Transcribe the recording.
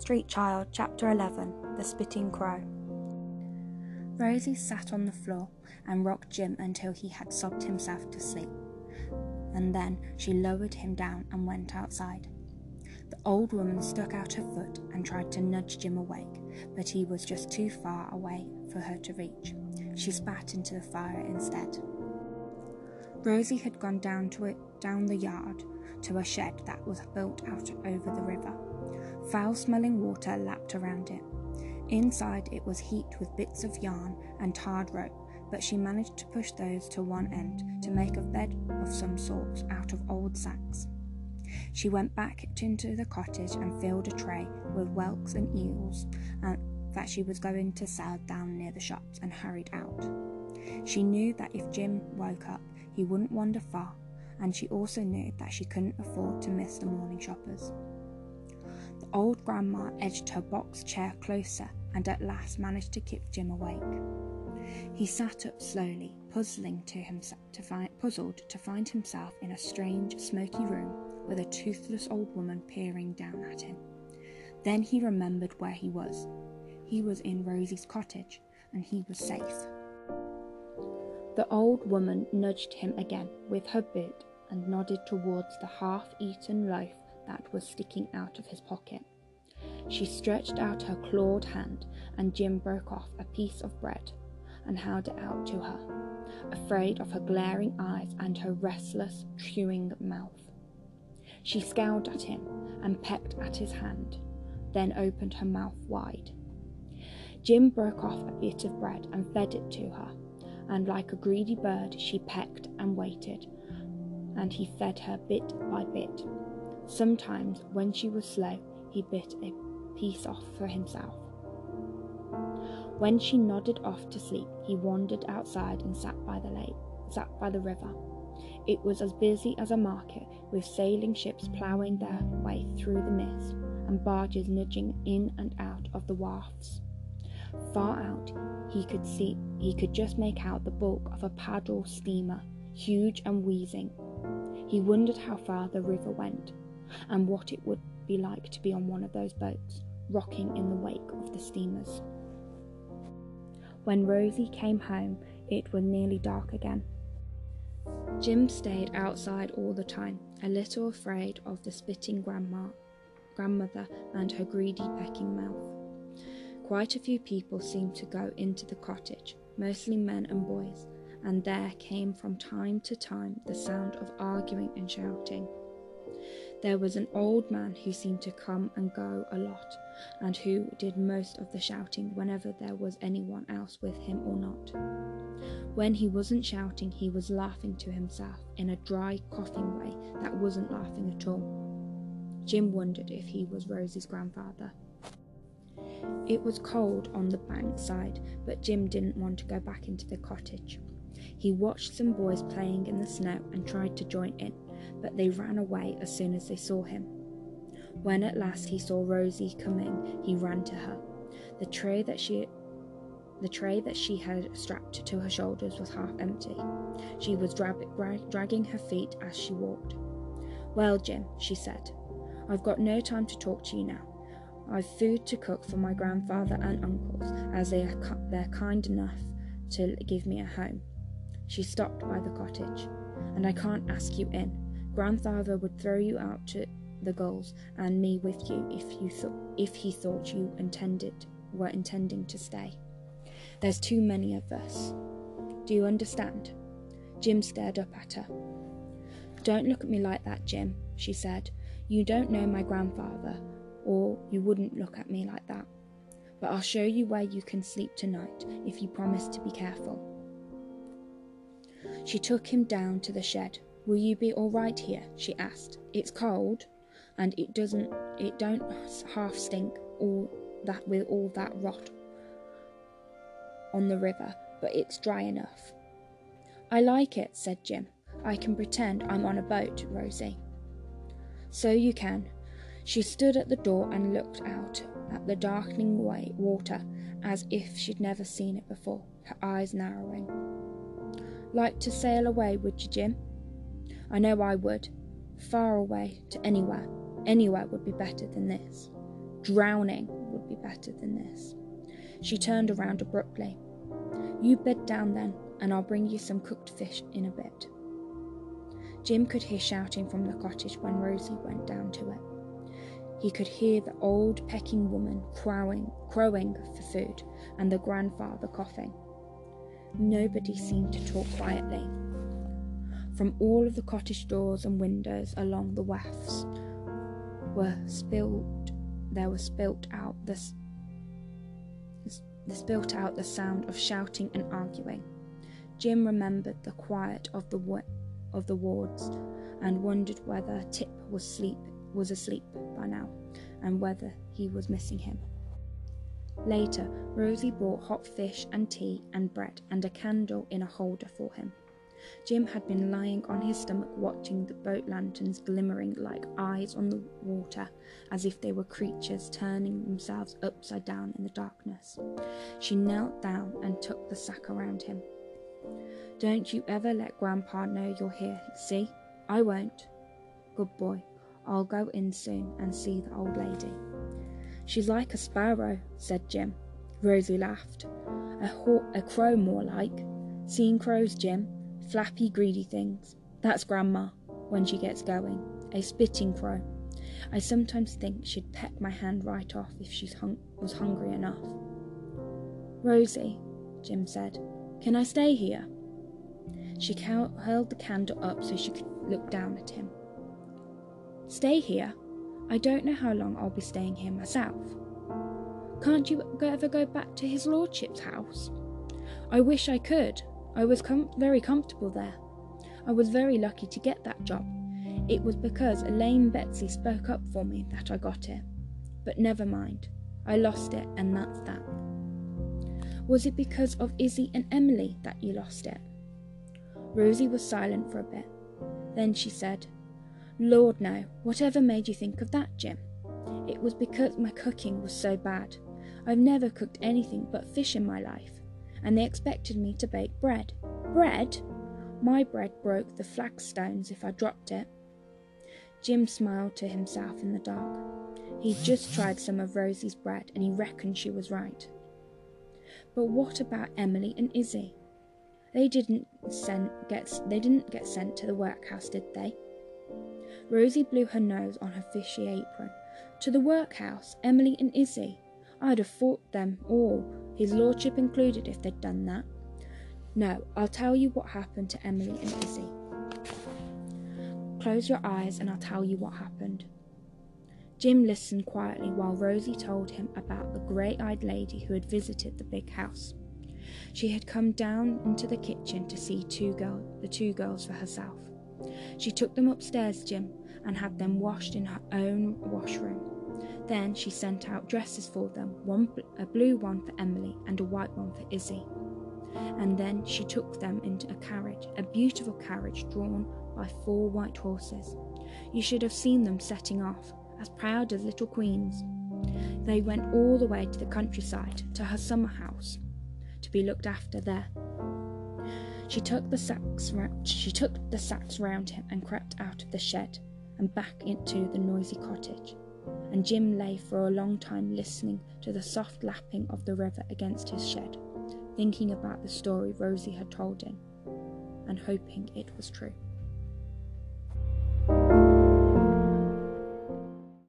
Street Child, Chapter 11 The Spitting Crow. Rosie sat on the floor and rocked Jim until he had sobbed himself to sleep, and then she lowered him down and went outside. The old woman stuck out her foot and tried to nudge Jim awake, but he was just too far away for her to reach. She spat into the fire instead. Rosie had gone down to it down the yard to a shed that was built out over the river. Foul smelling water lapped around it. Inside it was heaped with bits of yarn and tarred rope, but she managed to push those to one end to make a bed of some sort out of old sacks. She went back into the cottage and filled a tray with whelks and eels and that she was going to sell down near the shops and hurried out. She knew that if Jim woke up, he wouldn't wander far, and she also knew that she couldn't afford to miss the morning shoppers. The old grandma edged her box chair closer and at last managed to keep Jim awake. He sat up slowly, puzzling to himself to find, puzzled to find himself in a strange, smoky room with a toothless old woman peering down at him. Then he remembered where he was. He was in Rosie's cottage, and he was safe. The old woman nudged him again with her boot and nodded towards the half eaten loaf that was sticking out of his pocket. She stretched out her clawed hand, and Jim broke off a piece of bread and held it out to her, afraid of her glaring eyes and her restless, chewing mouth. She scowled at him and pecked at his hand, then opened her mouth wide. Jim broke off a bit of bread and fed it to her, and like a greedy bird, she pecked and waited, and he fed her bit by bit. Sometimes, when she was slow, he bit a piece off for himself. When she nodded off to sleep, he wandered outside and sat by the lake, sat by the river. It was as busy as a market, with sailing ships ploughing their way through the mist, and barges nudging in and out of the wharfs. Far out, he could see he could just make out the bulk of a paddle steamer, huge and wheezing. He wondered how far the river went, and what it would be like to be on one of those boats, rocking in the wake of the steamers. When Rosie came home, it was nearly dark again. Jim stayed outside all the time, a little afraid of the spitting grandma, grandmother and her greedy pecking mouth. Quite a few people seemed to go into the cottage, mostly men and boys, and there came from time to time the sound of arguing and shouting. There was an old man who seemed to come and go a lot, and who did most of the shouting whenever there was anyone else with him or not. When he wasn't shouting, he was laughing to himself in a dry, coughing way that wasn't laughing at all. Jim wondered if he was Rosie's grandfather. It was cold on the bank side, but Jim didn't want to go back into the cottage. He watched some boys playing in the snow and tried to join in, but they ran away as soon as they saw him. When at last he saw Rosie coming, he ran to her. The tray that she the tray that she had strapped to her shoulders was half empty. She was dra- dra- dragging her feet as she walked. Well, Jim, she said, I've got no time to talk to you now. I've food to cook for my grandfather and uncles, as they are they're kind enough to give me a home. She stopped by the cottage, and I can't ask you in. Grandfather would throw you out to the gulls and me with you if you thought if he thought you intended were intending to stay. There's too many of us. Do you understand? Jim stared up at her. Don't look at me like that, Jim, she said. You don't know my grandfather, or you wouldn't look at me like that. But I'll show you where you can sleep tonight if you promise to be careful. She took him down to the shed. Will you be all right here? she asked. It's cold, and it doesn't it don't half stink all that with all that rot on the river, but it's dry enough. I like it, said Jim. I can pretend I'm on a boat, Rosie. So you can. She stood at the door and looked out at the darkening water as if she'd never seen it before, her eyes narrowing. Like to sail away, would you, Jim? I know I would. Far away to anywhere. Anywhere would be better than this. Drowning would be better than this. She turned around abruptly. You bed down then, and I'll bring you some cooked fish in a bit. Jim could hear shouting from the cottage when Rosie went down to it. He could hear the old pecking woman crowing, crowing for food and the grandfather coughing. Nobody seemed to talk quietly. From all of the cottage doors and windows along the wafts were spilled there was spilt out the, the spilt out the sound of shouting and arguing. Jim remembered the quiet of the of the wards and wondered whether Tip was sleep was asleep by now and whether he was missing him. Later, Rosie brought hot fish and tea and bread and a candle in a holder for him. Jim had been lying on his stomach watching the boat lanterns glimmering like eyes on the water, as if they were creatures turning themselves upside down in the darkness. She knelt down and took the sack around him. Don't you ever let Grandpa know you're here, see? I won't. Good boy. I'll go in soon and see the old lady. She's like a sparrow, said Jim. Rosie laughed. A, haw- a crow, more like. Seen crows, Jim? Flappy, greedy things. That's Grandma, when she gets going. A spitting crow. I sometimes think she'd peck my hand right off if she hung- was hungry enough. Rosie, Jim said, can I stay here? She held the candle up so she could look down at him. Stay here? I don't know how long I'll be staying here myself. Can't you ever go back to his lordship's house? I wish I could. I was com- very comfortable there. I was very lucky to get that job. It was because Elaine Betsy spoke up for me that I got it. But never mind. I lost it, and that's that. Was it because of Izzy and Emily that you lost it? Rosie was silent for a bit. Then she said, Lord, no. Whatever made you think of that, Jim? It was because my cooking was so bad. I've never cooked anything but fish in my life, and they expected me to bake bread. Bread? My bread broke the flagstones if I dropped it. Jim smiled to himself in the dark. He'd just tried some of Rosie's bread and he reckoned she was right. But what about Emily and Izzy? They didn't send, get they didn't get sent to the workhouse, did they? Rosie blew her nose on her fishy apron. To the workhouse, Emily and Izzy. I'd have fought them all, his lordship included, if they'd done that. No, I'll tell you what happened to Emily and Izzy. Close your eyes and I'll tell you what happened. Jim listened quietly while Rosie told him about the grey eyed lady who had visited the big house. She had come down into the kitchen to see two girl, the two girls for herself. She took them upstairs, Jim, and had them washed in her own washroom. Then she sent out dresses for them, one a blue one for Emily and a white one for Izzy. And then she took them into a carriage, a beautiful carriage drawn by four white horses. You should have seen them setting off, as proud as little queens. They went all the way to the countryside, to her summer house, to be looked after there. She took the sacks she took the sacks round him and crept out of the shed and back into the noisy cottage. And Jim lay for a long time listening to the soft lapping of the river against his shed, thinking about the story Rosie had told him and hoping it was true.